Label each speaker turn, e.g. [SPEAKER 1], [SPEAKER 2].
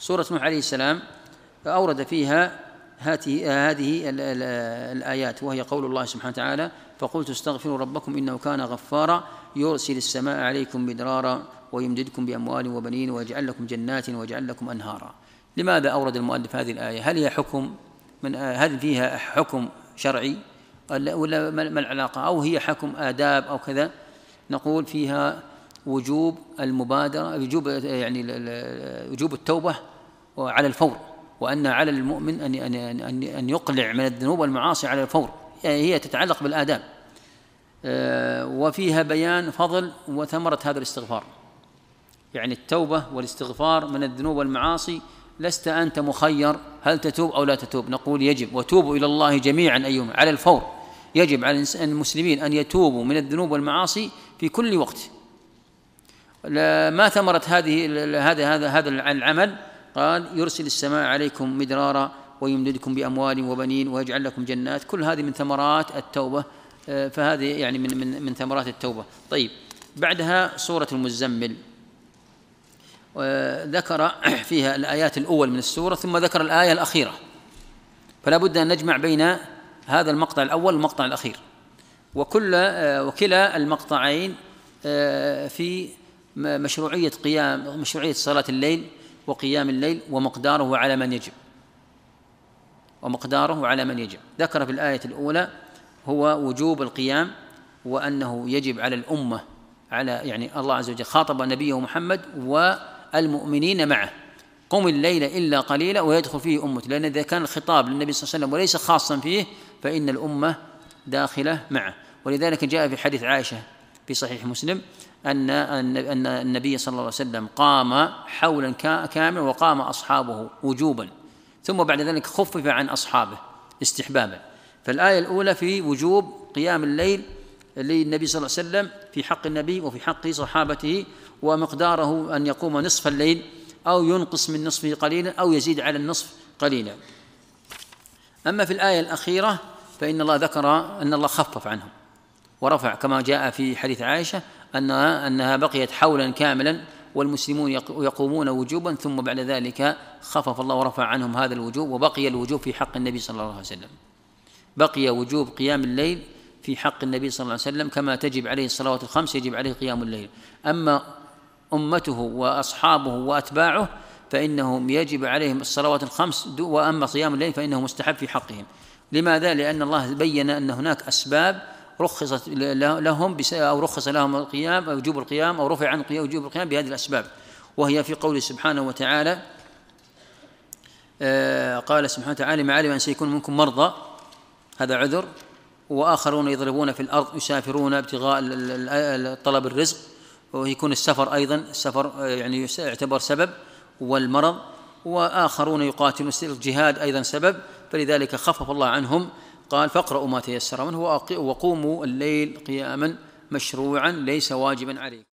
[SPEAKER 1] سورة نوح عليه السلام أورد فيها هذه هذه الآيات وهي قول الله سبحانه وتعالى فقلت استغفروا ربكم إنه كان غفارا يرسل السماء عليكم مدرارا ويمددكم بأموال وبنين ويجعل لكم جنات ويجعل لكم أنهارا. لماذا أورد المؤلف هذه الآية؟ هل هي حكم من هل فيها حكم شرعي ولا ما العلاقة؟ أو هي حكم آداب أو كذا؟ نقول فيها وجوب المبادرة وجوب يعني وجوب التوبة على الفور وأن على المؤمن أن أن أن يقلع من الذنوب والمعاصي على الفور. هي تتعلق بالآداب. آه، وفيها بيان فضل وثمرة هذا الاستغفار. يعني التوبة والاستغفار من الذنوب والمعاصي لست أنت مخير هل تتوب أو لا تتوب. نقول يجب وتوبوا إلى الله جميعا أيهم على الفور. يجب على المسلمين أن يتوبوا من الذنوب والمعاصي في كل وقت. ما ثمرة هذه هذا هذا هذا العمل. قال يرسل السماء عليكم مدرارا ويمددكم بأموال وبنين ويجعل لكم جنات. كل هذه من ثمرات التوبة آه، فهذه يعني من من من ثمرات التوبة. طيب بعدها سورة المزمل. ذكر فيها الآيات الأول من السورة ثم ذكر الآية الأخيرة. فلا بد أن نجمع بين هذا المقطع الأول والمقطع الأخير. وكل آه، وكلا المقطعين آه، في مشروعية قيام مشروعية صلاة الليل وقيام الليل ومقداره على من يجب. ومقداره على من يجب. ذكر في الآية الأولى هو وجوب القيام وأنه يجب على الأمة على يعني الله عز وجل خاطب نبيه محمد والمؤمنين معه. قم الليل إلا قليلا ويدخل فيه أمته لأن إذا كان الخطاب للنبي صلى الله عليه وسلم وليس خاصا فيه فإن الأمة داخلة معه. ولذلك جاء في حديث عائشة في صحيح مسلم أن أن النبي صلى الله عليه وسلم قام حولا كاملا وقام أصحابه وجوبا. ثم بعد ذلك خفف عن أصحابه استحبابا. فالآية الأولى في وجوب قيام الليل للنبي صلى الله عليه وسلم في حق النبي وفي حق صحابته ومقداره أن يقوم نصف الليل أو ينقص من نصفه قليلا أو يزيد على النصف قليلا. أما في الآية الأخيرة فإن الله ذكر أن الله خفف عنهم. ورفع كما جاء في حديث عائشة أنها أنها بقيت حولا كاملا والمسلمون يقومون وجوبا ثم بعد ذلك خفف الله ورفع عنهم هذا الوجوب وبقي الوجوب في حق النبي صلى الله عليه وسلم. بقي وجوب قيام الليل في حق النبي صلى الله عليه وسلم كما تجب عليه الصلوات الخمس يجب عليه قيام الليل. أما أمته وأصحابه وأتباعه فإنهم يجب عليهم الصلوات الخمس وأما صيام الليل فإنه مستحب في حقهم. لماذا؟ لأن الله بين أن هناك أسباب رخصت لهم أو رخص لهم القيام أو وجوب القيام أو رفع عن وجوب القيام بهذه الأسباب. وهي في قوله سبحانه وتعالى آه، قال سبحانه وتعالى ما علم أن سيكون منكم مرضى. هذا عذر. وآخرون يضربون في الأرض يسافرون ابتغاء طلب الرزق. ويكون السفر أيضا السفر آه، يعني يعتبر سبب. والمرض. وآخرون يقاتلون الجهاد أيضا سبب. فلذلك خفف الله عنهم قال فاقرأوا ما تيسر منه وقوموا الليل قياما مشروعا ليس واجبا عليكم.